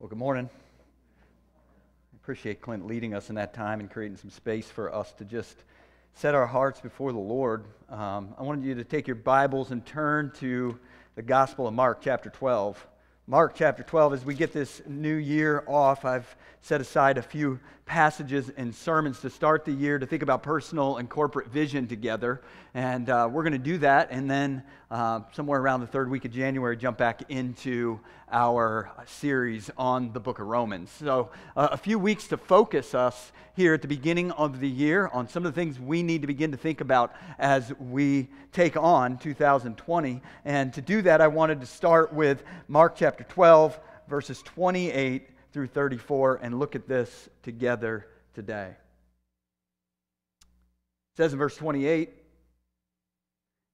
Well, good morning. I appreciate Clint leading us in that time and creating some space for us to just set our hearts before the Lord. Um, I wanted you to take your Bibles and turn to the Gospel of Mark, chapter 12. Mark chapter 12, as we get this new year off, I've set aside a few passages and sermons to start the year to think about personal and corporate vision together. And uh, we're going to do that. And then, uh, somewhere around the third week of January, jump back into our series on the book of Romans. So, uh, a few weeks to focus us here at the beginning of the year on some of the things we need to begin to think about as we take on 2020. And to do that, I wanted to start with Mark chapter 12, verses 28 through 34, and look at this together today. It says in verse 28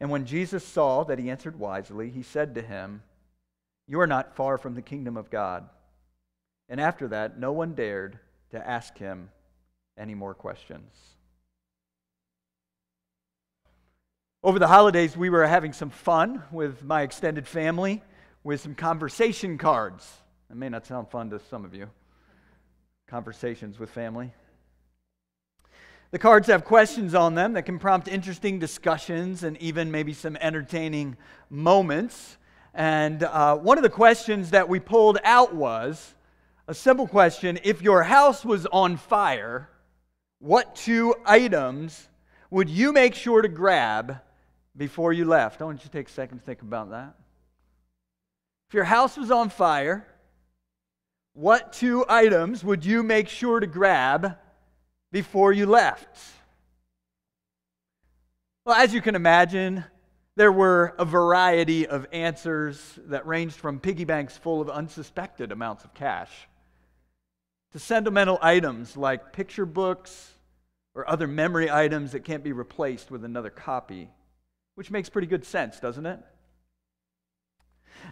And when Jesus saw that he answered wisely, he said to him, You are not far from the kingdom of God. And after that, no one dared to ask him any more questions. Over the holidays, we were having some fun with my extended family with some conversation cards. That may not sound fun to some of you. Conversations with family. The cards have questions on them that can prompt interesting discussions and even maybe some entertaining moments. And uh, one of the questions that we pulled out was a simple question If your house was on fire, what two items would you make sure to grab before you left? I want you to take a second to think about that. If your house was on fire, what two items would you make sure to grab before you left? Well, as you can imagine, there were a variety of answers that ranged from piggy banks full of unsuspected amounts of cash to sentimental items like picture books or other memory items that can't be replaced with another copy, which makes pretty good sense, doesn't it?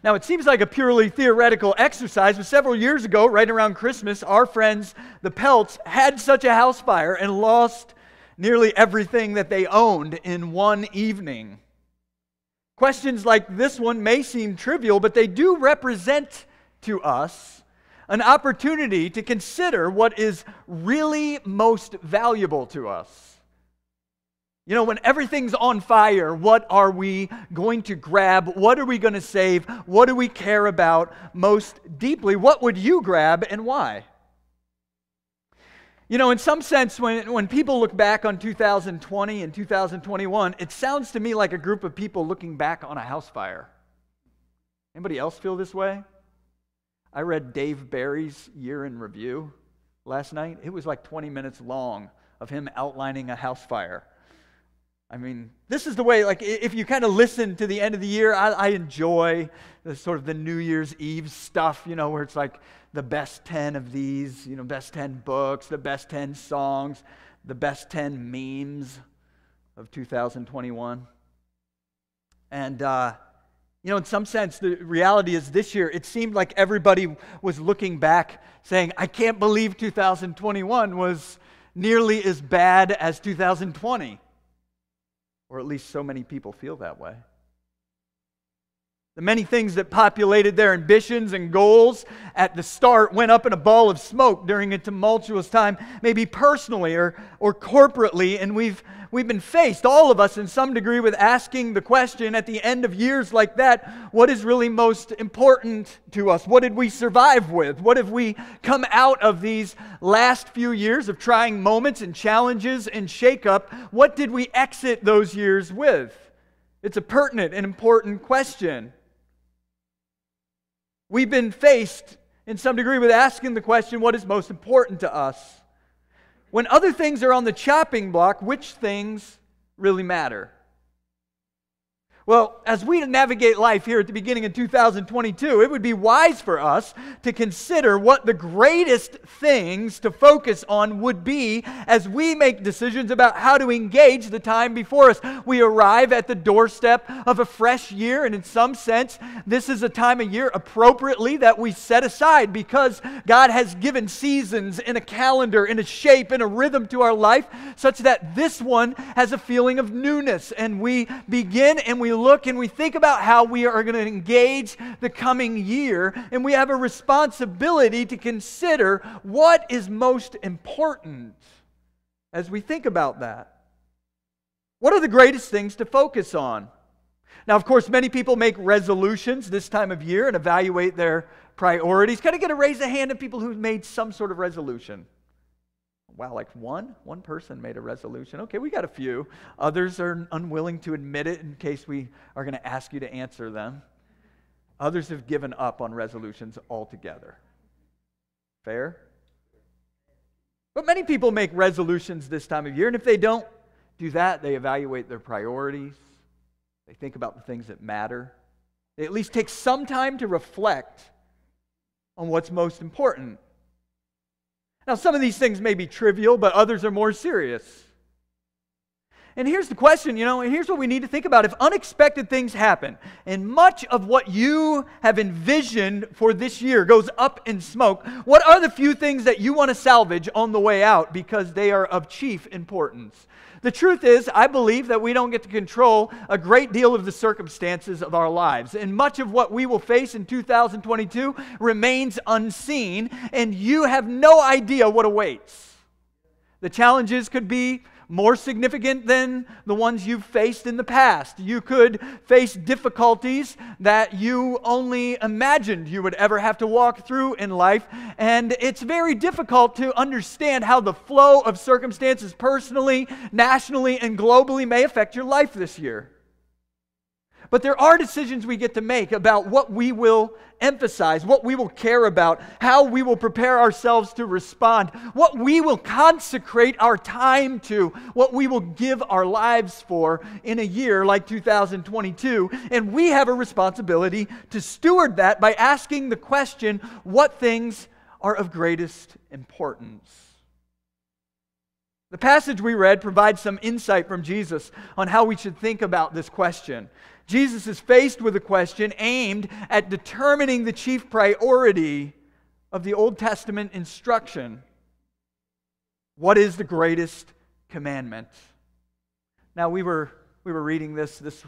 Now, it seems like a purely theoretical exercise, but several years ago, right around Christmas, our friends, the Pelts, had such a house fire and lost nearly everything that they owned in one evening. Questions like this one may seem trivial, but they do represent to us an opportunity to consider what is really most valuable to us. You know, when everything's on fire, what are we going to grab? What are we going to save? What do we care about most deeply? What would you grab and why? You know, in some sense, when, when people look back on 2020 and 2021, it sounds to me like a group of people looking back on a house fire. Anybody else feel this way? I read Dave Barry's year in review last night. It was like 20 minutes long of him outlining a house fire. I mean, this is the way, like, if you kind of listen to the end of the year, I, I, enjoy the sort of the New Year's Eve stuff, you know, where it's like the best 10 of these, you know, best 10 books, the best 10 songs, the best 10 memes of 2021. And, uh, you know, in some sense, the reality is this year, it seemed like everybody was looking back saying, I can't believe 2021 was nearly as bad as 2020. Or at least so many people feel that way. The many things that populated their ambitions and goals at the start went up in a ball of smoke during a tumultuous time, maybe personally or, or corporately. And we've, we've been faced, all of us in some degree, with asking the question at the end of years like that what is really most important to us? What did we survive with? What have we come out of these last few years of trying moments and challenges and shakeup? What did we exit those years with? It's a pertinent and important question. We've been faced in some degree with asking the question what is most important to us? When other things are on the chopping block, which things really matter? Well, as we navigate life here at the beginning of 2022, it would be wise for us to consider what the greatest things to focus on would be as we make decisions about how to engage the time before us. We arrive at the doorstep of a fresh year, and in some sense, this is a time of year appropriately that we set aside because God has given seasons in a calendar, in a shape, in a rhythm to our life, such that this one has a feeling of newness. And we begin and we look and we think about how we are going to engage the coming year, and we have a responsibility to consider what is most important as we think about that. What are the greatest things to focus on? Now, of course, many people make resolutions this time of year and evaluate their priorities. Can I get a raise of hand of people who've made some sort of resolution? Wow, like one? One person made a resolution. Okay, we got a few. Others are unwilling to admit it in case we are going to ask you to answer them. Others have given up on resolutions altogether. Fair? But many people make resolutions this time of year, and if they don't do that, they evaluate their priorities. They think about the things that matter. They at least take some time to reflect on what's most important. Now, some of these things may be trivial, but others are more serious. And here's the question, you know, and here's what we need to think about. If unexpected things happen, and much of what you have envisioned for this year goes up in smoke, what are the few things that you want to salvage on the way out because they are of chief importance? The truth is, I believe that we don't get to control a great deal of the circumstances of our lives. And much of what we will face in 2022 remains unseen, and you have no idea what awaits. The challenges could be more significant than the ones you've faced in the past. You could face difficulties that you only imagined you would ever have to walk through in life. And it's very difficult to understand how the flow of circumstances personally, nationally, and globally may affect your life this year. But there are decisions we get to make about what we will emphasize, what we will care about, how we will prepare ourselves to respond, what we will consecrate our time to, what we will give our lives for in a year like 2022. And we have a responsibility to steward that by asking the question what things are of greatest importance? The passage we read provides some insight from Jesus on how we should think about this question. Jesus is faced with a question aimed at determining the chief priority of the Old Testament instruction. What is the greatest commandment? Now, we were, we were reading this, this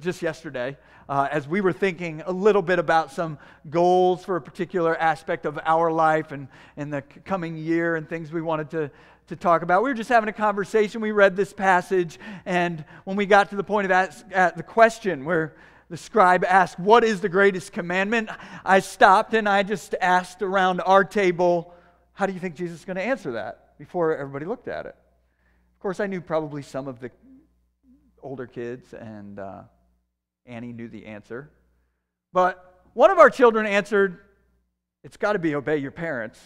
just yesterday uh, as we were thinking a little bit about some goals for a particular aspect of our life and, and the coming year and things we wanted to, to talk about. We were just having a conversation. We read this passage, and when we got to the point of ask, uh, the question where the scribe asked, What is the greatest commandment? I stopped and I just asked around our table, How do you think Jesus is going to answer that? before everybody looked at it. Of course, I knew probably some of the older kids, and uh, Annie knew the answer. But one of our children answered, It's got to be obey your parents.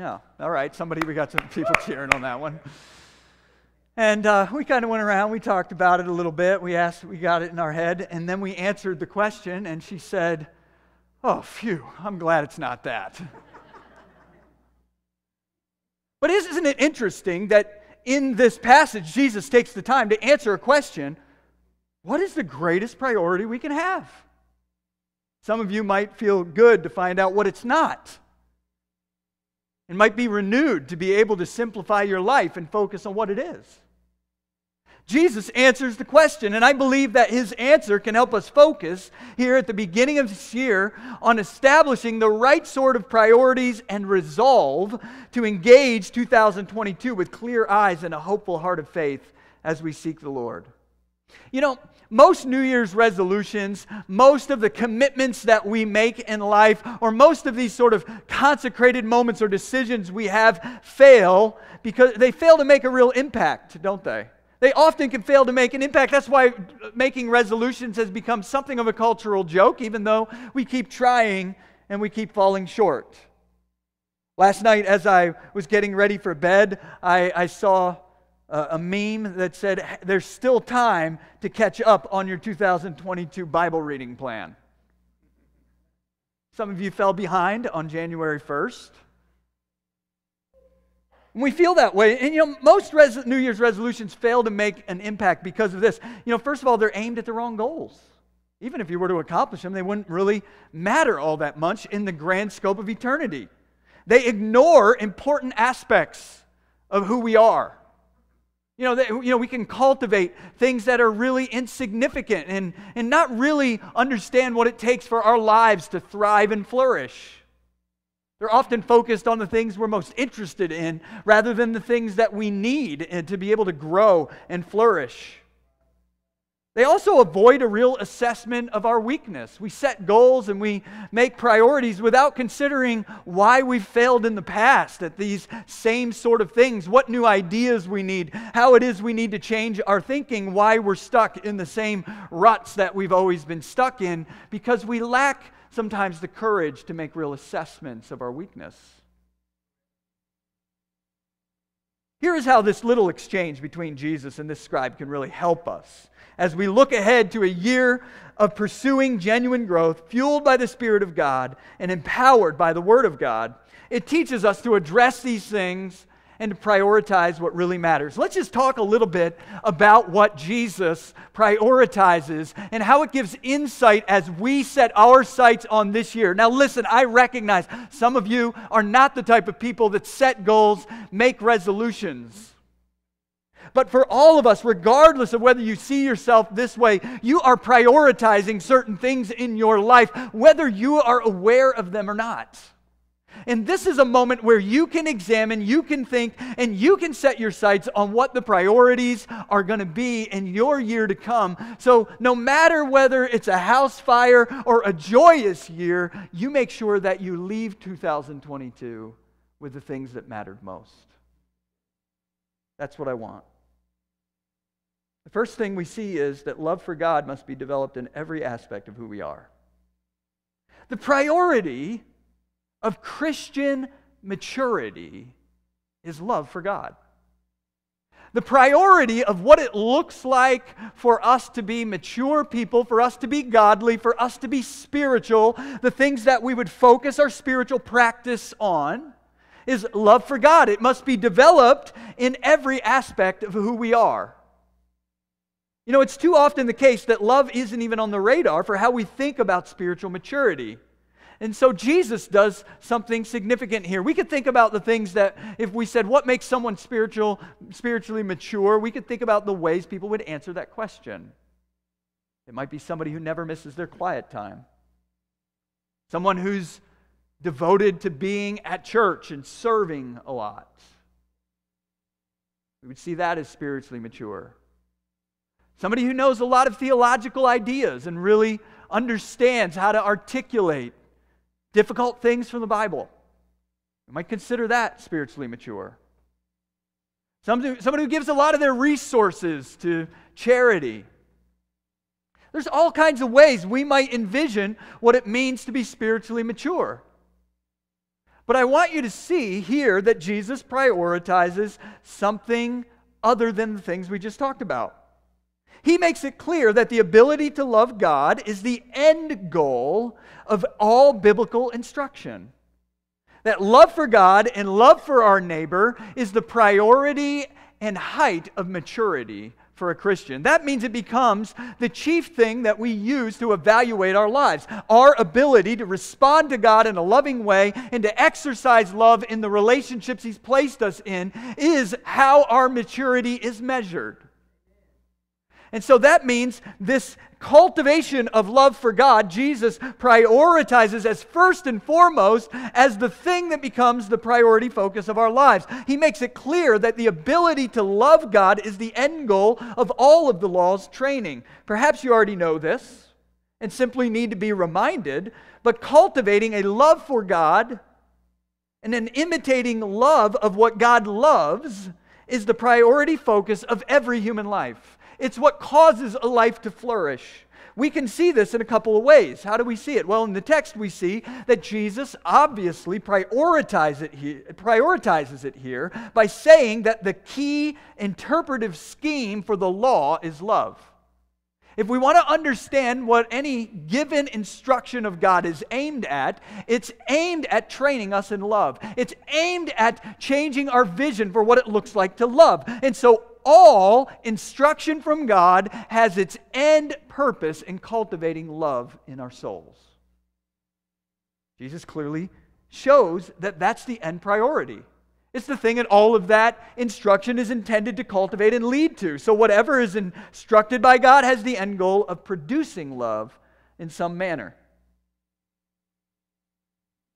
Yeah, all right. Somebody, we got some people cheering on that one. And uh, we kind of went around, we talked about it a little bit. We asked, we got it in our head, and then we answered the question, and she said, Oh, phew, I'm glad it's not that. but isn't it interesting that in this passage, Jesus takes the time to answer a question what is the greatest priority we can have? Some of you might feel good to find out what it's not. It might be renewed to be able to simplify your life and focus on what it is. Jesus answers the question, and I believe that his answer can help us focus here at the beginning of this year on establishing the right sort of priorities and resolve to engage 2022 with clear eyes and a hopeful heart of faith as we seek the Lord. You know, most New Year's resolutions, most of the commitments that we make in life, or most of these sort of consecrated moments or decisions we have fail because they fail to make a real impact, don't they? They often can fail to make an impact. That's why making resolutions has become something of a cultural joke, even though we keep trying and we keep falling short. Last night, as I was getting ready for bed, I, I saw a, meme that said, There's still time to catch up on your 2022 Bible reading plan. Some of you fell behind on January 1st. We feel that way. And you know, most res- New Year's resolutions fail to make an impact because of this. You know, first of all, they're aimed at the wrong goals. Even if you were to accomplish them, they wouldn't really matter all that much in the grand scope of eternity. They ignore important aspects of who we are. You know, you know, we can cultivate things that are really insignificant and, and not really understand what it takes for our lives to thrive and flourish. They're often focused on the things we're most interested in rather than the things that we need eh, to be able to grow and flourish. They also avoid a real assessment of our weakness. We set goals and we make priorities without considering why we've failed in the past at these same sort of things, what new ideas we need, how it is we need to change our thinking, why we're stuck in the same ruts that we've always been stuck in, because we lack sometimes the courage to make real assessments of our weakness. Here is how this little exchange between Jesus and this scribe can really help us as we look ahead to a year of pursuing genuine growth, fueled by the Spirit of God and empowered by the Word of God. It teaches us to address these things and to prioritize what really matters. Let's just talk a little bit about what Jesus prioritizes and how it gives insight as we set our sights on this year. Now, listen, I recognize some of you are not the type of people that set goals, make resolutions. But for all of us, regardless of whether you see yourself this way, you are prioritizing certain things in your life, whether you are aware of them or not. And this is a moment where you can examine, you can think, and you can set your sights on what the priorities are going to be in your year to come. So, no matter whether it's a house fire or a joyous year, you make sure that you leave 2022 with the things that mattered most. That's what I want. The first thing we see is that love for God must be developed in every aspect of who we are. The priority of Christian maturity is love for God. The priority of what it looks like for us to be mature people, for us to be godly, for us to be spiritual, the things that we would focus our spiritual practice on, is love for God. It must be developed in every aspect of who we are. You know, it's too often the case that love isn't even on the radar for how we think about spiritual maturity. And so Jesus does something significant here. We could think about the things that if we said what makes someone spiritual spiritually mature, we could think about the ways people would answer that question. It might be somebody who never misses their quiet time. Someone who's devoted to being at church and serving a lot. We would see that as spiritually mature. Somebody who knows a lot of theological ideas and really understands how to articulate difficult things from the Bible. You might consider that spiritually mature. Somebody, somebody who gives a lot of their resources to charity. There's all kinds of ways we might envision what it means to be spiritually mature. But I want you to see here that Jesus prioritizes something other than the things we just talked about. He makes it clear that the ability to love God is the end goal of all biblical instruction. That love for God and love for our neighbor is the priority and height of maturity for a Christian. That means it becomes the chief thing that we use to evaluate our lives. Our ability to respond to God in a loving way and to exercise love in the relationships He's placed us in is how our maturity is measured. And so that means this cultivation of love for God, Jesus prioritizes as first and foremost as the thing that becomes the priority focus of our lives. He makes it clear that the ability to love God is the end goal of all of the law's training. Perhaps you already know this and simply need to be reminded, but cultivating a love for God and an imitating love of what God loves is the priority focus of every human life. It's what causes a life to flourish. We can see this in a couple of ways. How do we see it? Well, in the text, we see that Jesus obviously prioritizes it, here, prioritizes it here by saying that the key interpretive scheme for the law is love. If we want to understand what any given instruction of God is aimed at, it's aimed at training us in love. It's aimed at changing our vision for what it looks like to love. And so all instruction from God has its end purpose in cultivating love in our souls. Jesus clearly shows that that's the end priority. It's the thing that all of that instruction is intended to cultivate and lead to. So, whatever is instructed by God has the end goal of producing love in some manner.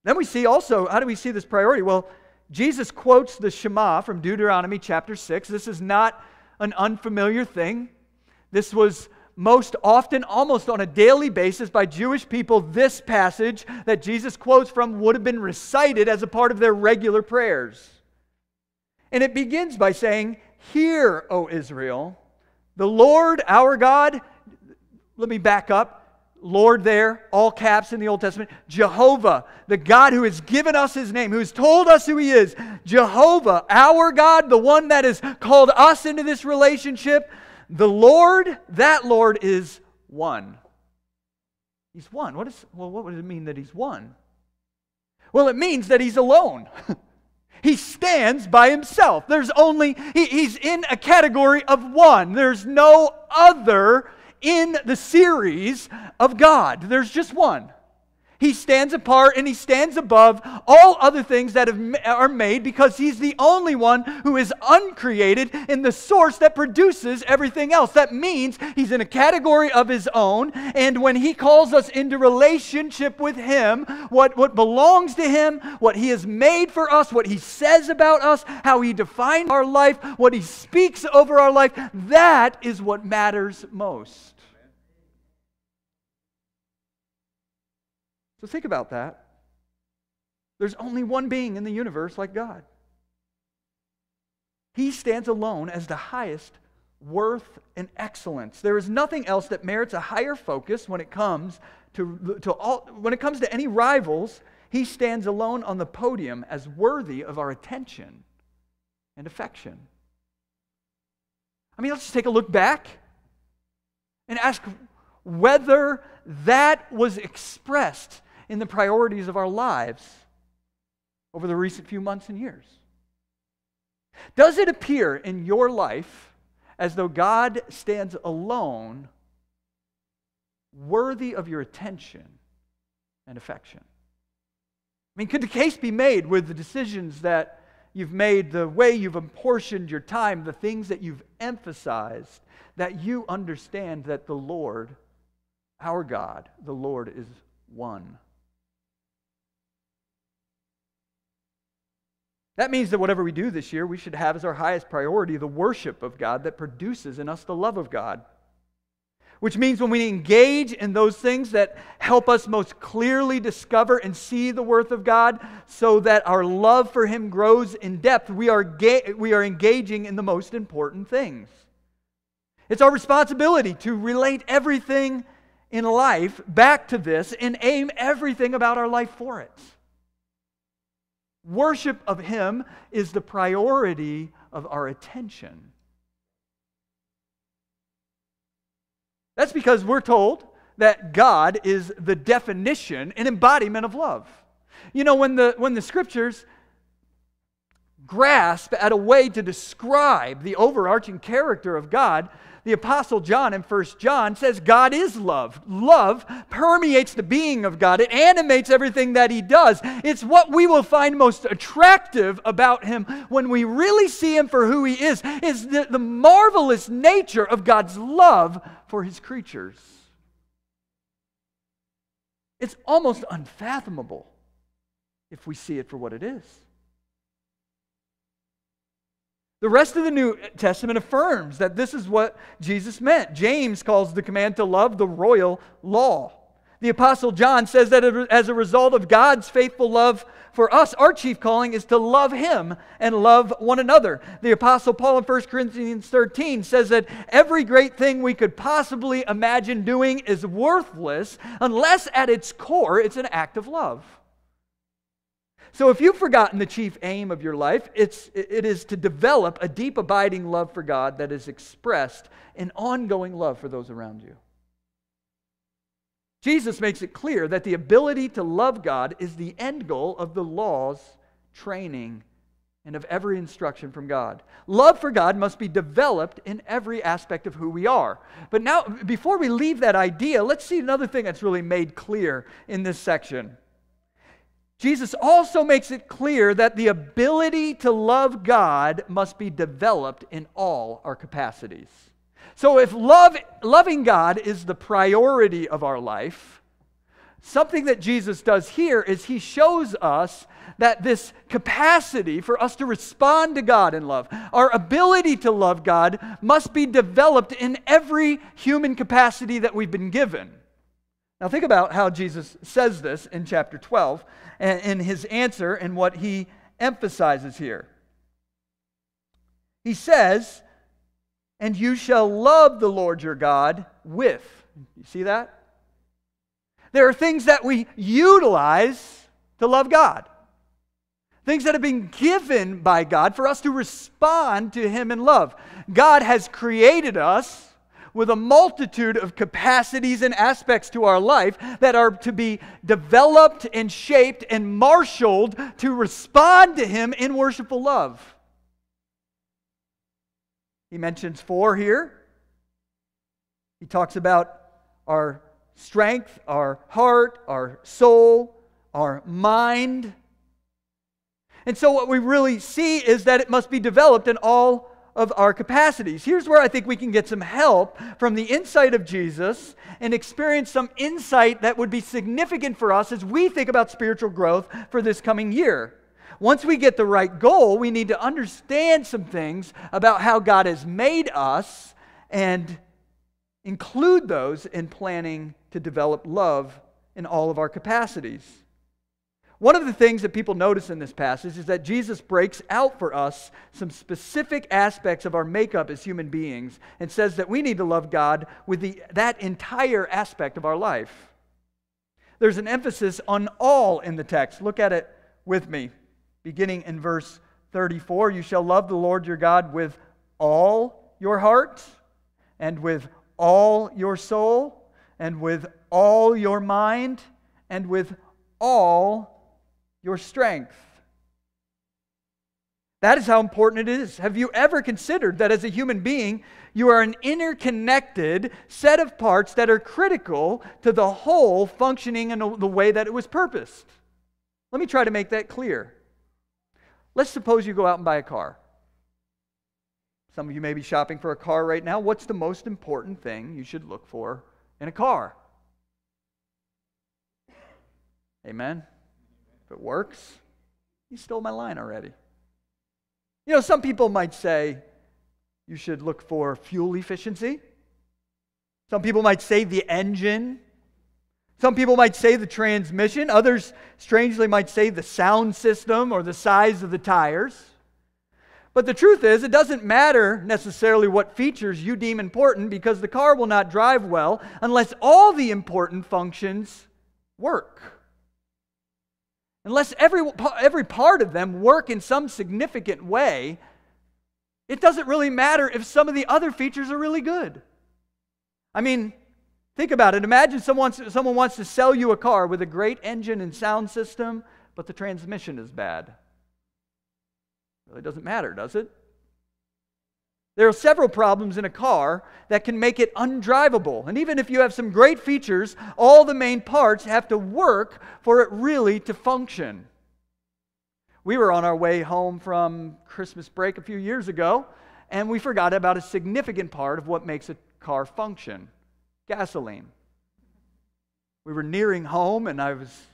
Then we see also, how do we see this priority? Well, Jesus quotes the Shema from Deuteronomy chapter 6. This is not an unfamiliar thing. This was most often, almost on a daily basis, by Jewish people. This passage that Jesus quotes from would have been recited as a part of their regular prayers. And it begins by saying, Hear, O Israel, the Lord our God. Let me back up. Lord there, all caps in the Old Testament, Jehovah, the God who has given us his name, who has told us who he is, Jehovah, our God, the one that has called us into this relationship, the Lord, that Lord is one. He's one. What is, well, what does it mean that he's one? Well, it means that he's alone. he stands by himself. There's only, he, he's in a category of one. There's no other in the series of God. There's just one. He stands apart and he stands above all other things that have, are made because he's the only one who is uncreated and the source that produces everything else. That means he's in a category of his own. And when he calls us into relationship with him, what, what belongs to him, what he has made for us, what he says about us, how he defines our life, what he speaks over our life, that is what matters most. So think about that. There's only one being in the universe like God. He stands alone as the highest worth and excellence. There is nothing else that merits a higher focus when it comes to, to all, when it comes to any rivals. He stands alone on the podium as worthy of our attention and affection. I mean, let's just take a look back and ask whether that was expressed in the priorities of our lives over the recent few months and years? Does it appear in your life as though God stands alone, worthy of your attention and affection? I mean, could the case be made with the decisions that you've made, the way you've apportioned your time, the things that you've emphasized, that you understand that the Lord, our God, the Lord is one? That means that whatever we do this year, we should have as our highest priority the worship of God that produces in us the love of God. Which means when we engage in those things that help us most clearly discover and see the worth of God so that our love for Him grows in depth, we are, ga- we are engaging in the most important things. It's our responsibility to relate everything in life back to this and aim everything about our life for it. Worship of Him is the priority of our attention. That's because we're told that God is the definition and embodiment of love. You know, when the, when the scriptures grasp at a way to describe the overarching character of God, The Apostle John in 1 John says God is love. Love permeates the being of God, it animates everything that He does. It's what we will find most attractive about Him when we really see Him for who He is, is the, the marvelous nature of God's love for His creatures. It's almost unfathomable if we see it for what it is. The rest of the New Testament affirms that this is what Jesus meant. James calls the command to love the royal law. The Apostle John says that as a result of God's faithful love for us, our chief calling is to love Him and love one another. The Apostle Paul in 1 Corinthians 13 says that every great thing we could possibly imagine doing is worthless unless at its core it's an act of love. So if you've forgotten the chief aim of your life, it's, it is to develop a deep, abiding love for God that is expressed in ongoing love for those around you. Jesus makes it clear that the ability to love God is the end goal of the law's training and of every instruction from God. Love for God must be developed in every aspect of who we are. But now, before we leave that idea, let's see another thing that's really made clear in this section. Jesus also makes it clear that the ability to love God must be developed in all our capacities. So, if love, loving God is the priority of our life, something that Jesus does here is he shows us that this capacity for us to respond to God in love, our ability to love God, must be developed in every human capacity that we've been given. Now, think about how Jesus says this in chapter 12 and in his answer and what he emphasizes here. He says, And you shall love the Lord your God with. You see that? There are things that we utilize to love God. Things that have been given by God for us to respond to Him in love. God has created us with a multitude of capacities and aspects to our life that are to be developed and shaped and marshaled to respond to Him in worshipful love. He mentions four here. He talks about our strength, our heart, our soul, our mind. And so, what we really see is that it must be developed in all of our capacities. Here's where I think we can get some help from the insight of Jesus and experience some insight that would be significant for us as we think about spiritual growth for this coming year. Once we get the right goal, we need to understand some things about how God has made us and include those in planning to develop love in all of our capacities. One of the things that people notice in this passage is that Jesus breaks out for us some specific aspects of our makeup as human beings and says that we need to love God with the, that entire aspect of our life. There's an emphasis on all in the text. Look at it with me. Beginning in verse 34 You shall love the Lord your God with all your heart, and with all your soul, and with all your mind, and with all your strength. That is how important it is. Have you ever considered that as a human being, you are an interconnected set of parts that are critical to the whole functioning in the way that it was purposed? Let me try to make that clear. Let's suppose you go out and buy a car. Some of you may be shopping for a car right now. What's the most important thing you should look for in a car? Amen? It works, you stole my line already. You know, some people might say you should look for fuel efficiency. Some people might say the engine. Some people might say the transmission. Others, strangely, might say the sound system or the size of the tires. But the truth is, it doesn't matter necessarily what features you deem important because the car will not drive well unless all the important functions work. Unless every, every part of them work in some significant way, it doesn't really matter if some of the other features are really good. I mean, think about it. Imagine someone, someone wants to sell you a car with a great engine and sound system, but the transmission is bad. It really doesn't matter, does it? There are several problems in a car that can make it undrivable. And even if you have some great features, all the main parts have to work for it really to function. We were on our way home from Christmas break a few years ago, and we forgot about a significant part of what makes a car function gasoline. We were nearing home, and I was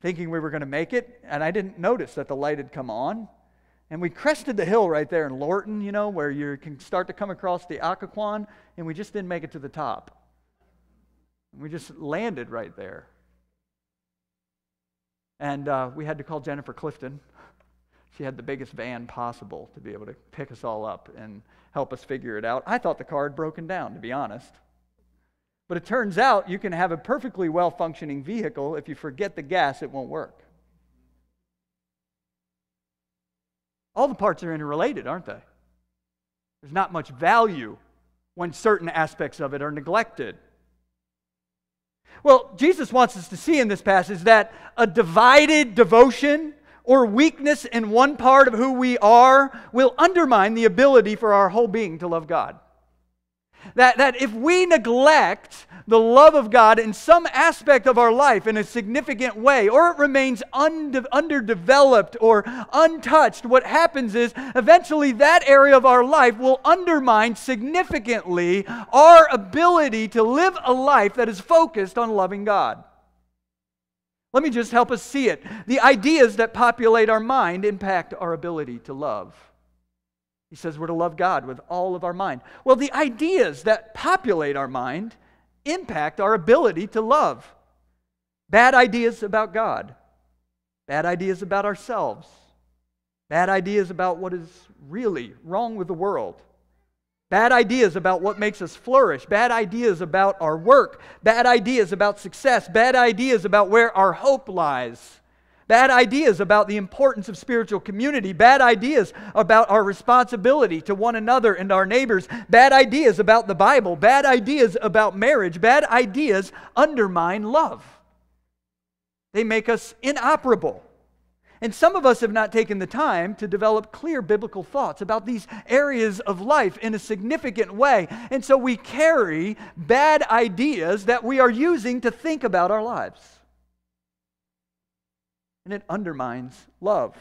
thinking we were going to make it, and I didn't notice that the light had come on. And we crested the hill right there in Lorton, you know, where you can start to come across the Occoquan, and we just didn't make it to the top. We just landed right there. And uh, we had to call Jennifer Clifton. She had the biggest van possible to be able to pick us all up and help us figure it out. I thought the car had broken down, to be honest. But it turns out you can have a perfectly well functioning vehicle. If you forget the gas, it won't work. All the parts are interrelated, aren't they? There's not much value when certain aspects of it are neglected. Well, Jesus wants us to see in this passage that a divided devotion or weakness in one part of who we are will undermine the ability for our whole being to love God. That, that if we neglect the love of God in some aspect of our life in a significant way, or it remains unde- underdeveloped or untouched, what happens is eventually that area of our life will undermine significantly our ability to live a life that is focused on loving God. Let me just help us see it. The ideas that populate our mind impact our ability to love. He says we're to love God with all of our mind. Well, the ideas that populate our mind impact our ability to love. Bad ideas about God, bad ideas about ourselves, bad ideas about what is really wrong with the world, bad ideas about what makes us flourish, bad ideas about our work, bad ideas about success, bad ideas about where our hope lies bad ideas about the importance of spiritual community, bad ideas about our responsibility to one another and our neighbors, bad ideas about the Bible, bad ideas about marriage, bad ideas undermine love. They make us inoperable. And some of us have not taken the time to develop clear biblical thoughts about these areas of life in a significant way. And so we carry bad ideas that we are using to think about our lives and it undermines love.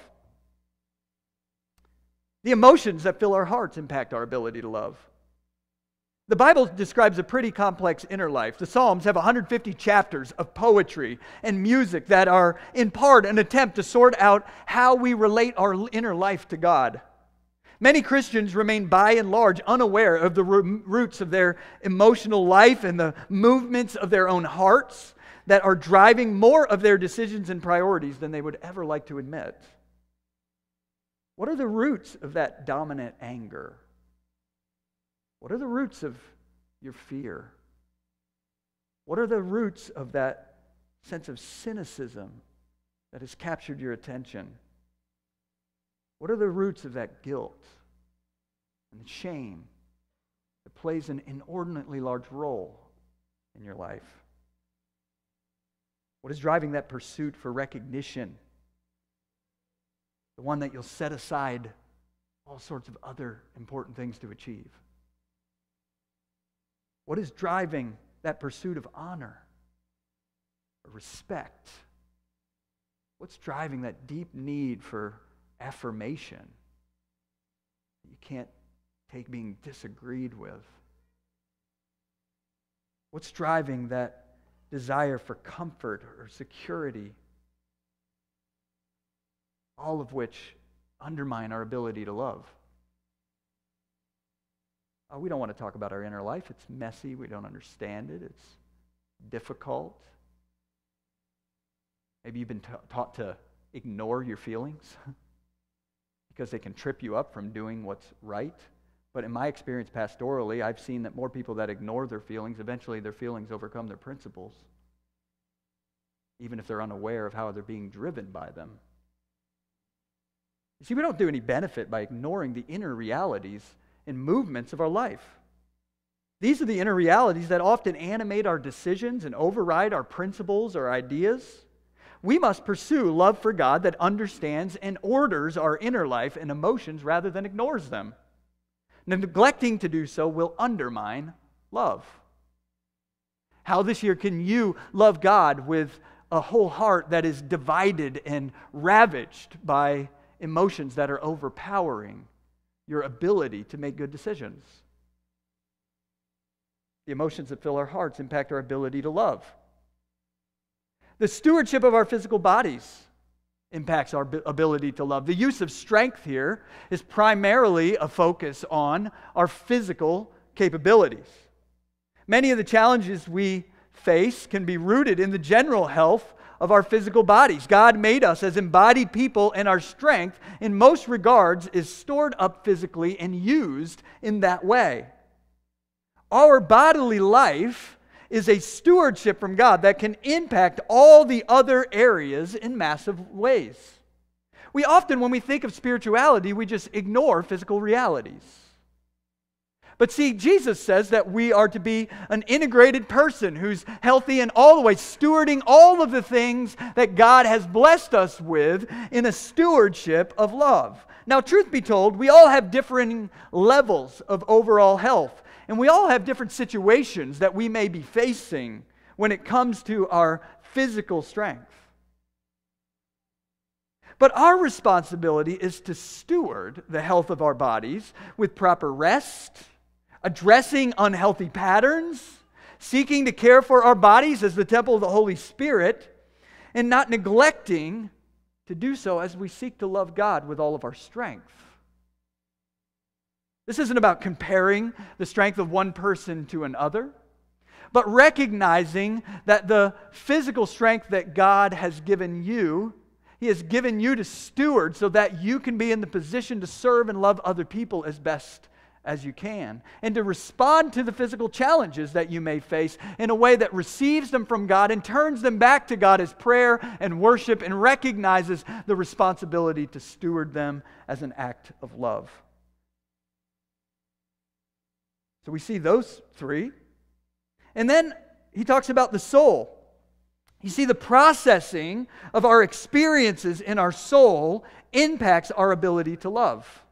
The emotions that fill our hearts impact our ability to love. The Bible describes a pretty complex inner life. The Psalms have 150 chapters of poetry and music that are, in part, an attempt to sort out how we relate our inner life to God. Many Christians remain by and large unaware of the roots of their emotional life and the movements of their own hearts that are driving more of their decisions and priorities than they would ever like to admit. What are the roots of that dominant anger? What are the roots of your fear? What are the roots of that sense of cynicism that has captured your attention? What are the roots of that guilt and shame that plays an inordinately large role in your life? What is driving that pursuit for recognition? The one that you'll set aside all sorts of other important things to achieve. What is driving that pursuit of honor or respect? What's driving that deep need for affirmation? You can't take being disagreed with. What's driving that desire for comfort or security, all of which undermine our ability to love. Uh, we don't want to talk about our inner life. It's messy. We don't understand it. It's difficult. Maybe you've been ta- taught to ignore your feelings because they can trip you up from doing what's right. But in my experience pastorally, I've seen that more people that ignore their feelings, eventually their feelings overcome their principles, even if they're unaware of how they're being driven by them. You see, we don't do any benefit by ignoring the inner realities and movements of our life. These are the inner realities that often animate our decisions and override our principles or ideas. We must pursue love for God that understands and orders our inner life and emotions rather than ignores them. Neglecting to do so will undermine love. How this year can you love God with a whole heart that is divided and ravaged by emotions that are overpowering your ability to make good decisions? The emotions that fill our hearts impact our ability to love. The stewardship of our physical bodies impacts our ability to love. The use of strength here is primarily a focus on our physical capabilities. Many of the challenges we face can be rooted in the general health of our physical bodies. God made us as embodied people, and our strength, in most regards, is stored up physically and used in that way. Our bodily life is a stewardship from God that can impact all the other areas in massive ways. We often, when we think of spirituality, we just ignore physical realities. But see, Jesus says that we are to be an integrated person who's healthy in all the ways, stewarding all of the things that God has blessed us with in a stewardship of love. Now, truth be told, we all have differing levels of overall health. And we all have different situations that we may be facing when it comes to our physical strength. But our responsibility is to steward the health of our bodies with proper rest, addressing unhealthy patterns, seeking to care for our bodies as the temple of the Holy Spirit, and not neglecting to do so as we seek to love God with all of our strength. This isn't about comparing the strength of one person to another, but recognizing that the physical strength that God has given you, He has given you to steward so that you can be in the position to serve and love other people as best as you can, and to respond to the physical challenges that you may face in a way that receives them from God and turns them back to God as prayer and worship and recognizes the responsibility to steward them as an act of love. So we see those three. And then he talks about the soul. You see, the processing of our experiences in our soul impacts our ability to love.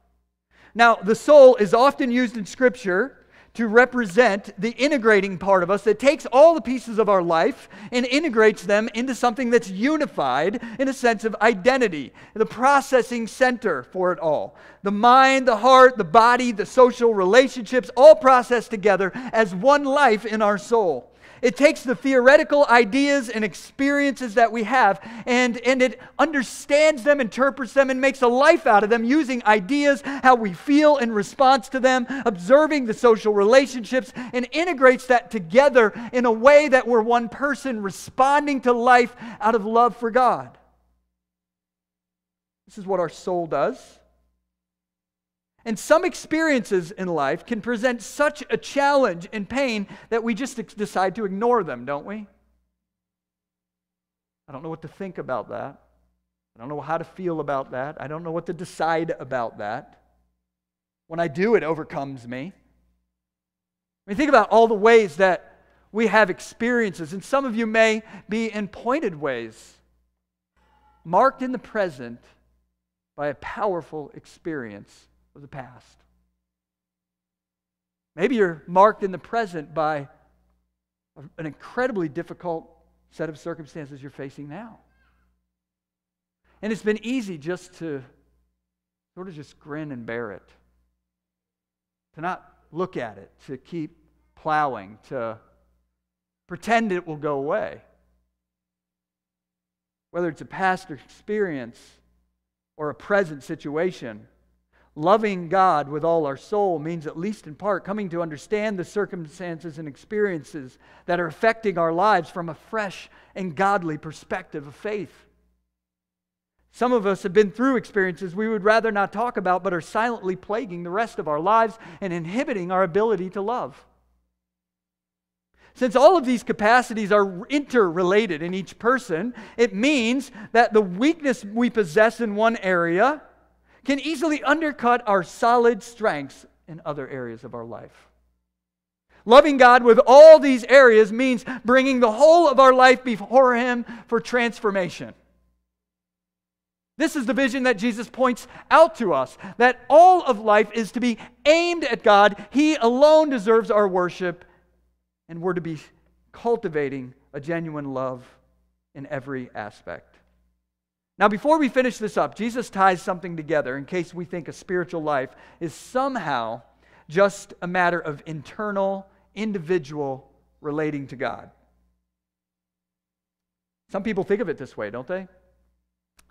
Now, the soul is often used in Scripture to represent the integrating part of us that takes all the pieces of our life and integrates them into something that's unified in a sense of identity, the processing center for it all. The mind, the heart, the body, the social relationships, all processed together as one life in our soul. It takes the theoretical ideas and experiences that we have and, and it understands them, interprets them, and makes a life out of them using ideas, how we feel in response to them, observing the social relationships, and integrates that together in a way that we're one person responding to life out of love for God. This is what our soul does. And some experiences in life can present such a challenge and pain that we just decide to ignore them, don't we? I don't know what to think about that. I don't know how to feel about that. I don't know what to decide about that. When I do, it overcomes me. I mean, think about all the ways that we have experiences, and some of you may be in pointed ways, marked in the present by a powerful experience of the past. Maybe you're marked in the present by an incredibly difficult set of circumstances you're facing now. And it's been easy just to sort of just grin and bear it, to not look at it, to keep plowing, to pretend it will go away. Whether it's a past experience or a present situation, Loving God with all our soul means, at least in part, coming to understand the circumstances and experiences that are affecting our lives from a fresh and godly perspective of faith. Some of us have been through experiences we would rather not talk about, but are silently plaguing the rest of our lives and inhibiting our ability to love. Since all of these capacities are interrelated in each person, it means that the weakness we possess in one area can easily undercut our solid strengths in other areas of our life. Loving God with all these areas means bringing the whole of our life before Him for transformation. This is the vision that Jesus points out to us that all of life is to be aimed at God. He alone deserves our worship, and we're to be cultivating a genuine love in every aspect. Now, before we finish this up, Jesus ties something together in case we think a spiritual life is somehow just a matter of internal, individual relating to God. Some people think of it this way, don't they?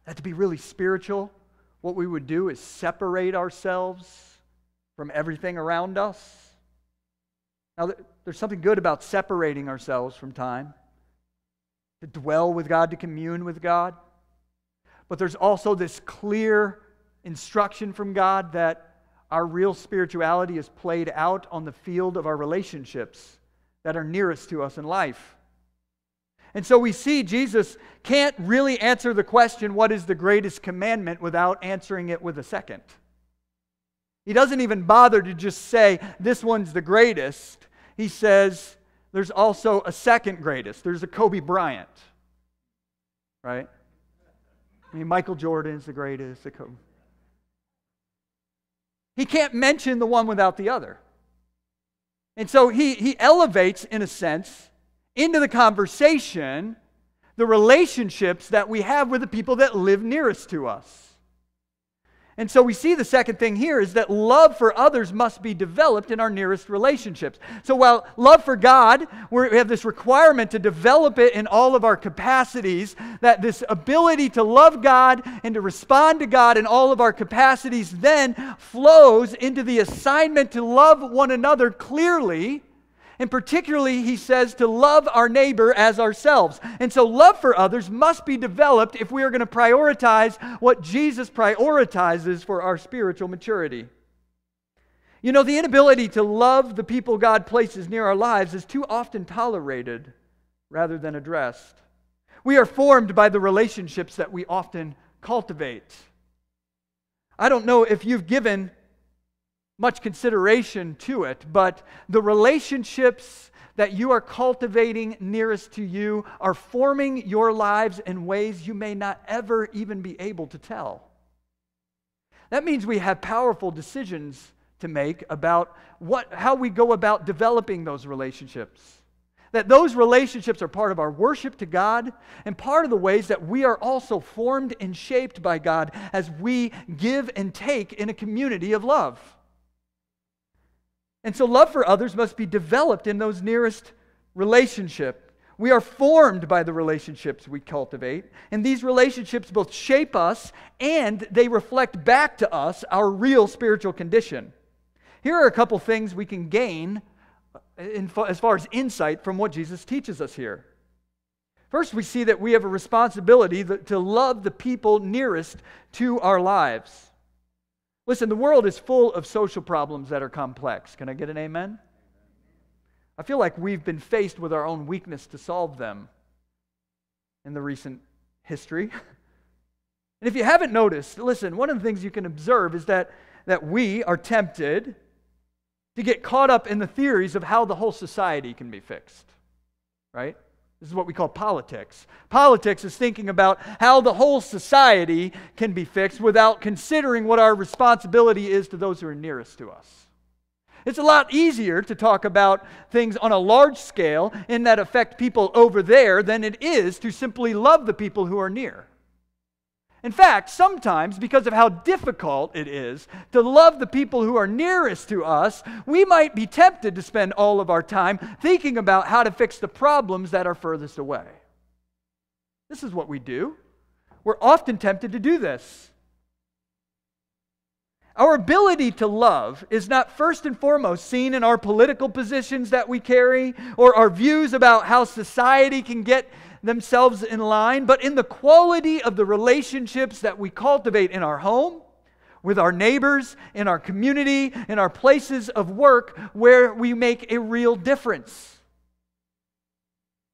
That to be really spiritual, what we would do is separate ourselves from everything around us. Now, there's something good about separating ourselves from time, to dwell with God, to commune with God. But there's also this clear instruction from God that our real spirituality is played out on the field of our relationships that are nearest to us in life. And so we see Jesus can't really answer the question, what is the greatest commandment, without answering it with a second. He doesn't even bother to just say, this one's the greatest. He says, there's also a second greatest. There's a Kobe Bryant, right? I mean, Michael Jordan's the greatest. He can't mention the one without the other. And so he, he elevates, in a sense, into the conversation the relationships that we have with the people that live nearest to us. And so we see the second thing here is that love for others must be developed in our nearest relationships. So while love for God, we have this requirement to develop it in all of our capacities, that this ability to love God and to respond to God in all of our capacities then flows into the assignment to love one another clearly and particularly, he says to love our neighbor as ourselves. And so, love for others must be developed if we are going to prioritize what Jesus prioritizes for our spiritual maturity. You know, the inability to love the people God places near our lives is too often tolerated rather than addressed. We are formed by the relationships that we often cultivate. I don't know if you've given much consideration to it, but the relationships that you are cultivating nearest to you are forming your lives in ways you may not ever even be able to tell. That means we have powerful decisions to make about what, how we go about developing those relationships. That those relationships are part of our worship to God and part of the ways that we are also formed and shaped by God as we give and take in a community of love. And so love for others must be developed in those nearest relationship. We are formed by the relationships we cultivate, and these relationships both shape us and they reflect back to us our real spiritual condition. Here are a couple things we can gain uh, in, as far as insight from what Jesus teaches us here. First, we see that we have a responsibility to love the people nearest to our lives. Listen, the world is full of social problems that are complex. Can I get an amen? I feel like we've been faced with our own weakness to solve them in the recent history. And if you haven't noticed, listen, one of the things you can observe is that, that we are tempted to get caught up in the theories of how the whole society can be fixed, right? This is what we call politics. Politics is thinking about how the whole society can be fixed without considering what our responsibility is to those who are nearest to us. It's a lot easier to talk about things on a large scale and that affect people over there than it is to simply love the people who are near. In fact, sometimes, because of how difficult it is to love the people who are nearest to us, we might be tempted to spend all of our time thinking about how to fix the problems that are furthest away. This is what we do. We're often tempted to do this. Our ability to love is not first and foremost seen in our political positions that we carry or our views about how society can get themselves in line, but in the quality of the relationships that we cultivate in our home, with our neighbors, in our community, in our places of work where we make a real difference.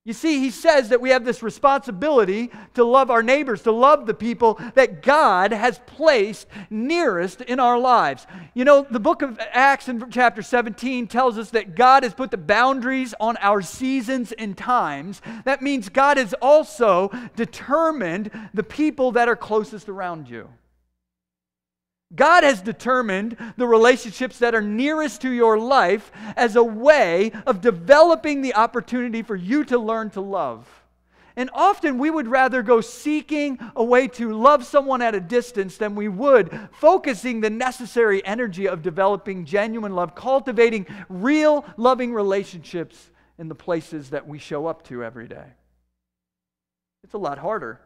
You see, he says that we have this responsibility to love our neighbors, to love the people that God has placed nearest in our lives. You know, the book of Acts in chapter 17 tells us that God has put the boundaries on our seasons and times. That means God has also determined the people that are closest around you. God has determined the relationships that are nearest to your life as a way of developing the opportunity for you to learn to love. And often we would rather go seeking a way to love someone at a distance than we would focusing the necessary energy of developing genuine love, cultivating real loving relationships in the places that we show up to every day. It's a lot harder.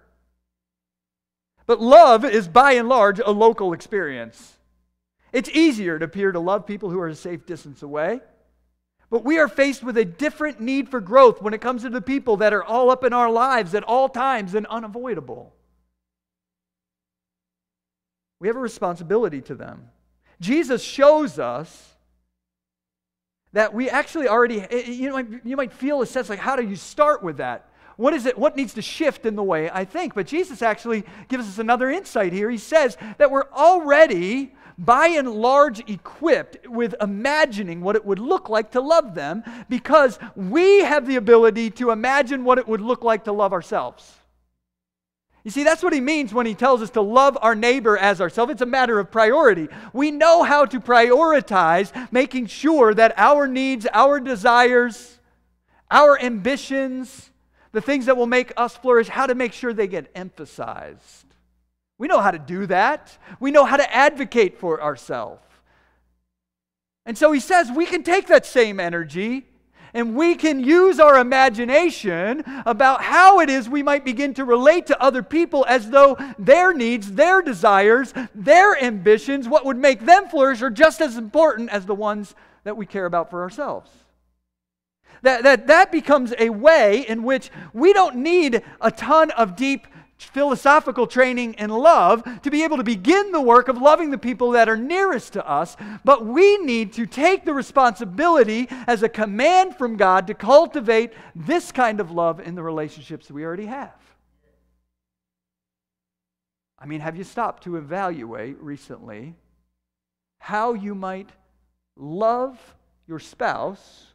But love is by and large a local experience. It's easier to appear to love people who are a safe distance away. But we are faced with a different need for growth when it comes to the people that are all up in our lives at all times and unavoidable. We have a responsibility to them. Jesus shows us that we actually already, you know, you might feel a sense like, how do you start with that? What is it? What needs to shift in the way I think? But Jesus actually gives us another insight here. He says that we're already, by and large, equipped with imagining what it would look like to love them because we have the ability to imagine what it would look like to love ourselves. You see, that's what he means when he tells us to love our neighbor as ourselves. It's a matter of priority. We know how to prioritize making sure that our needs, our desires, our ambitions, the things that will make us flourish, how to make sure they get emphasized. We know how to do that. We know how to advocate for ourselves. And so he says we can take that same energy and we can use our imagination about how it is we might begin to relate to other people as though their needs, their desires, their ambitions, what would make them flourish, are just as important as the ones that we care about for ourselves. That, that, that becomes a way in which we don't need a ton of deep philosophical training in love to be able to begin the work of loving the people that are nearest to us, but we need to take the responsibility as a command from God to cultivate this kind of love in the relationships we already have. I mean, have you stopped to evaluate recently how you might love your spouse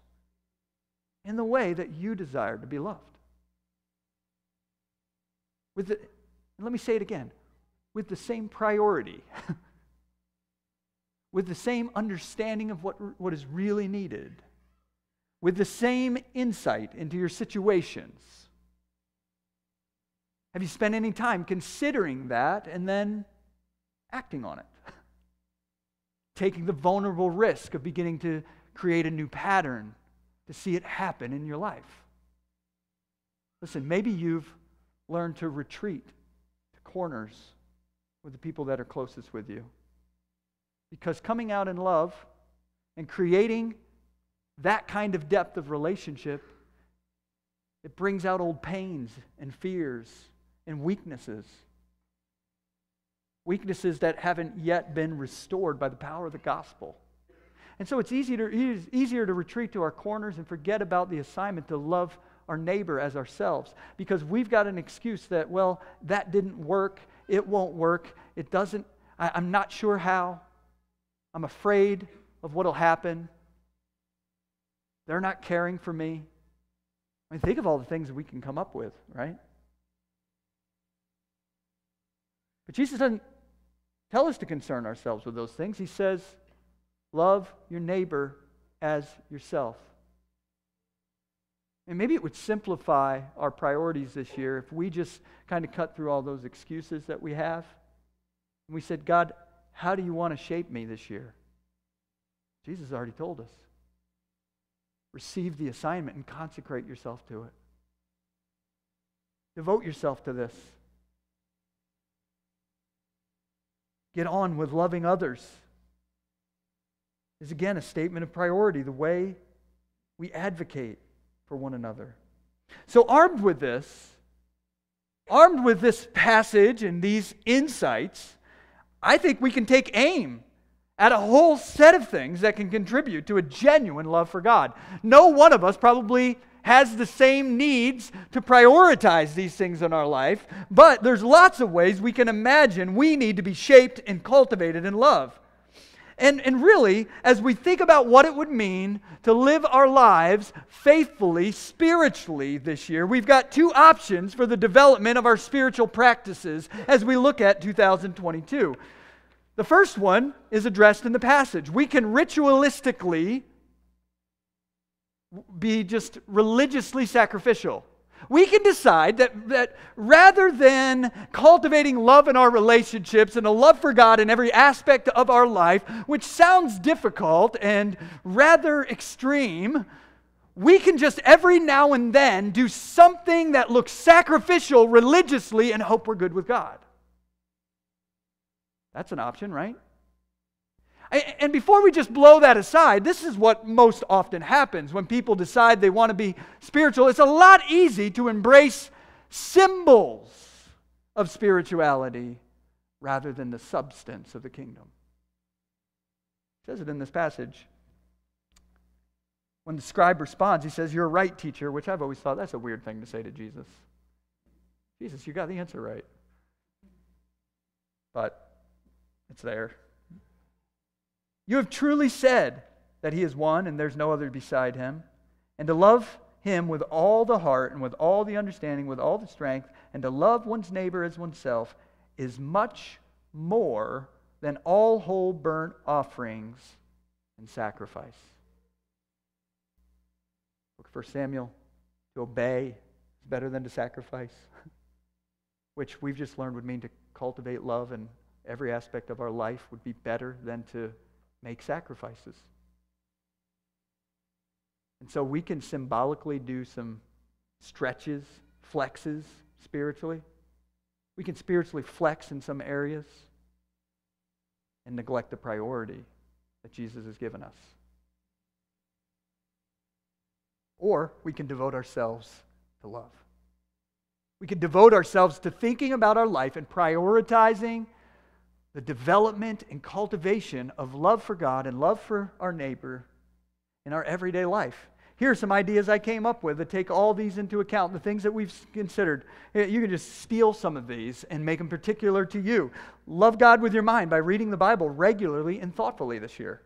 in the way that you desire to be loved. With the, let me say it again, with the same priority, with the same understanding of what, what is really needed, with the same insight into your situations. Have you spent any time considering that and then acting on it? Taking the vulnerable risk of beginning to create a new pattern to see it happen in your life. Listen, maybe you've learned to retreat to corners with the people that are closest with you. Because coming out in love and creating that kind of depth of relationship, it brings out old pains and fears and weaknesses. Weaknesses that haven't yet been restored by the power of the gospel. And so it's easier to, easier to retreat to our corners and forget about the assignment to love our neighbor as ourselves because we've got an excuse that, well, that didn't work. It won't work. It doesn't, I, I'm not sure how. I'm afraid of what'll happen. They're not caring for me. I mean, think of all the things we can come up with, right? But Jesus doesn't tell us to concern ourselves with those things. He says, Love your neighbor as yourself. And maybe it would simplify our priorities this year if we just kind of cut through all those excuses that we have. And we said, God, how do you want to shape me this year? Jesus already told us. Receive the assignment and consecrate yourself to it. Devote yourself to this. Get on with loving others is again a statement of priority, the way we advocate for one another. So, armed with this, armed with this passage and these insights, I think we can take aim at a whole set of things that can contribute to a genuine love for God. No one of us probably has the same needs to prioritize these things in our life, but there's lots of ways we can imagine we need to be shaped and cultivated in love. And, and really, as we think about what it would mean to live our lives faithfully, spiritually this year, we've got two options for the development of our spiritual practices as we look at 2022. The first one is addressed in the passage. We can ritualistically be just religiously sacrificial. We can decide that, that rather than cultivating love in our relationships and a love for God in every aspect of our life, which sounds difficult and rather extreme, we can just every now and then do something that looks sacrificial religiously and hope we're good with God. That's an option, right? And before we just blow that aside, this is what most often happens when people decide they want to be spiritual. It's a lot easy to embrace symbols of spirituality rather than the substance of the kingdom. It says it in this passage. When the scribe responds, he says, You're right, teacher, which I've always thought that's a weird thing to say to Jesus. Jesus, you got the answer right. But it's there. You have truly said that he is one and there's no other beside him, and to love him with all the heart and with all the understanding, with all the strength, and to love one's neighbor as oneself is much more than all whole burnt offerings and sacrifice. Look for Samuel. To obey is better than to sacrifice, which we've just learned would mean to cultivate love in every aspect of our life would be better than to make sacrifices. And so we can symbolically do some stretches, flexes spiritually. We can spiritually flex in some areas and neglect the priority that Jesus has given us. Or we can devote ourselves to love. We can devote ourselves to thinking about our life and prioritizing the development and cultivation of love for God and love for our neighbor in our everyday life. Here are some ideas I came up with that take all these into account, the things that we've considered. You can just steal some of these and make them particular to you. Love God with your mind by reading the Bible regularly and thoughtfully this year.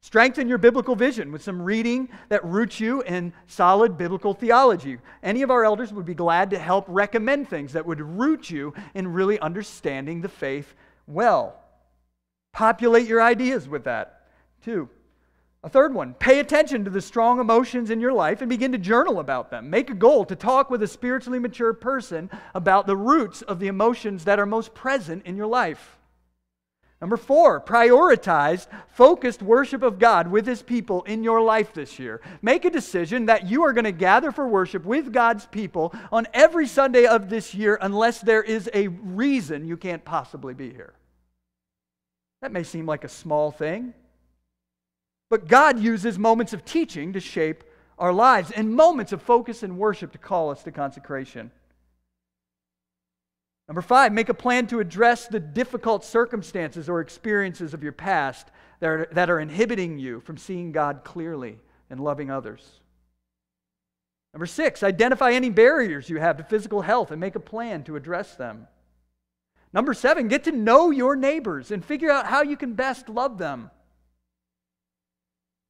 Strengthen your biblical vision with some reading that roots you in solid biblical theology. Any of our elders would be glad to help recommend things that would root you in really understanding the faith well. Populate your ideas with that. Two. A third one, pay attention to the strong emotions in your life and begin to journal about them. Make a goal to talk with a spiritually mature person about the roots of the emotions that are most present in your life. Number four, prioritize focused worship of God with His people in your life this year. Make a decision that you are going to gather for worship with God's people on every Sunday of this year unless there is a reason you can't possibly be here. That may seem like a small thing, but God uses moments of teaching to shape our lives and moments of focus and worship to call us to consecration. Number five, make a plan to address the difficult circumstances or experiences of your past that are, that are inhibiting you from seeing God clearly and loving others. Number six, identify any barriers you have to physical health and make a plan to address them. Number seven, get to know your neighbors and figure out how you can best love them.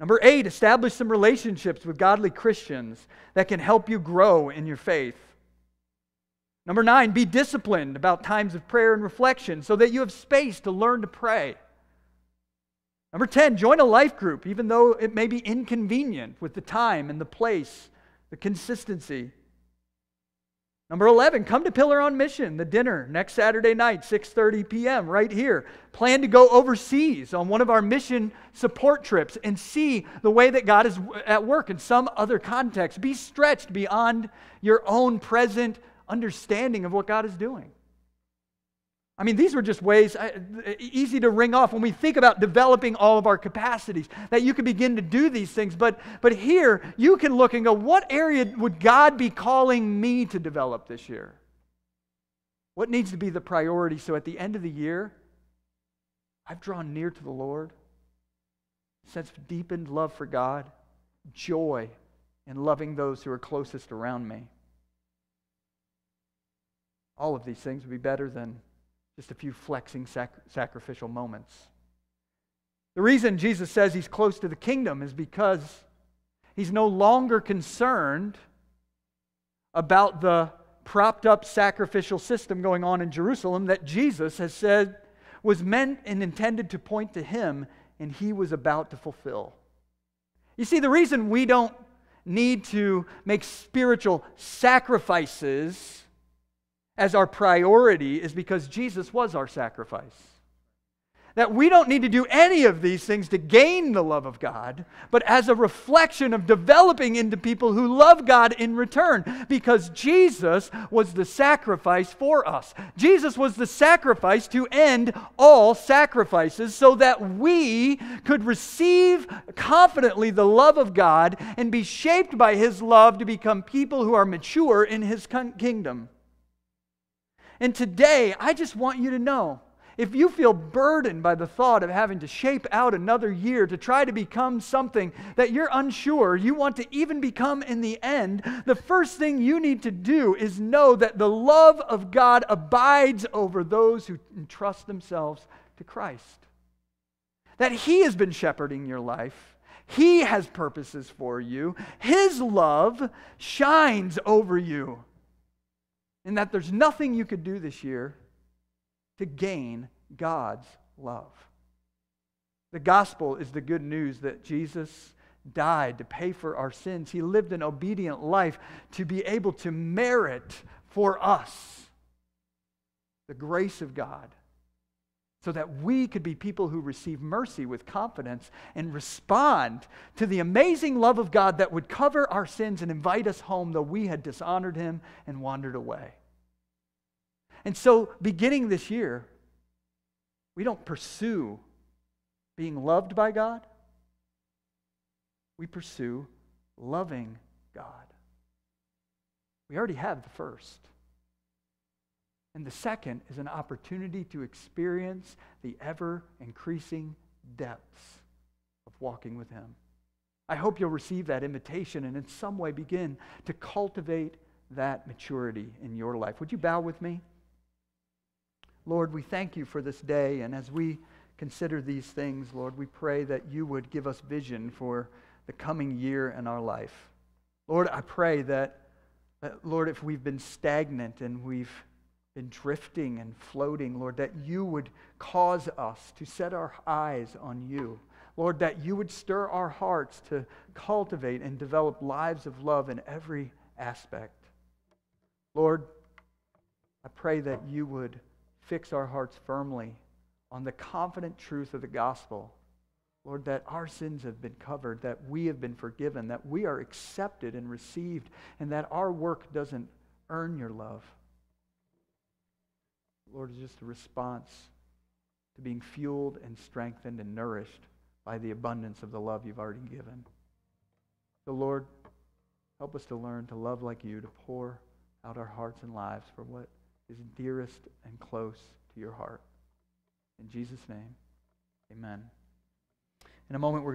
Number eight, establish some relationships with godly Christians that can help you grow in your faith. Number nine, be disciplined about times of prayer and reflection so that you have space to learn to pray. Number 10, join a life group, even though it may be inconvenient with the time and the place, the consistency. Number 11, come to Pillar on Mission, the dinner next Saturday night, 6:30 p.m. right here. Plan to go overseas on one of our mission support trips and see the way that God is at work in some other context. Be stretched beyond your own present understanding of what God is doing. I mean, these were just ways uh, easy to ring off when we think about developing all of our capacities, that you can begin to do these things. But, but here, you can look and go, what area would God be calling me to develop this year? What needs to be the priority so at the end of the year, I've drawn near to the Lord, sense of deepened love for God, joy in loving those who are closest around me. All of these things would be better than just a few flexing sac- sacrificial moments. The reason Jesus says he's close to the kingdom is because he's no longer concerned about the propped up sacrificial system going on in Jerusalem that Jesus has said was meant and intended to point to him and he was about to fulfill. You see, the reason we don't need to make spiritual sacrifices as our priority is because Jesus was our sacrifice that we don't need to do any of these things to gain the love of God, but as a reflection of developing into people who love God in return, because Jesus was the sacrifice for us. Jesus was the sacrifice to end all sacrifices so that we could receive confidently the love of God and be shaped by His love to become people who are mature in His kingdom. And today, I just want you to know if you feel burdened by the thought of having to shape out another year to try to become something that you're unsure you want to even become in the end, the first thing you need to do is know that the love of God abides over those who entrust themselves to Christ. That He has been shepherding your life. He has purposes for you. His love shines over you. And that there's nothing you could do this year to gain God's love. The gospel is the good news that Jesus died to pay for our sins. He lived an obedient life to be able to merit for us the grace of God so that we could be people who receive mercy with confidence and respond to the amazing love of God that would cover our sins and invite us home though we had dishonored Him and wandered away. And so, beginning this year, we don't pursue being loved by God, we pursue loving God. We already have the first. And the second is an opportunity to experience the ever increasing depths of walking with Him. I hope you'll receive that invitation and in some way begin to cultivate that maturity in your life. Would you bow with me? Lord, we thank you for this day. And as we consider these things, Lord, we pray that you would give us vision for the coming year in our life. Lord, I pray that, that, Lord, if we've been stagnant and we've been drifting and floating, Lord, that you would cause us to set our eyes on you. Lord, that you would stir our hearts to cultivate and develop lives of love in every aspect. Lord, I pray that you would fix our hearts firmly on the confident truth of the gospel. Lord, that our sins have been covered, that we have been forgiven, that we are accepted and received, and that our work doesn't earn your love. Lord, it's just a response to being fueled and strengthened and nourished by the abundance of the love you've already given. So, Lord, help us to learn to love like you, to pour out our hearts and lives for what is dearest and close to your heart. In Jesus' name, amen. In a moment, we're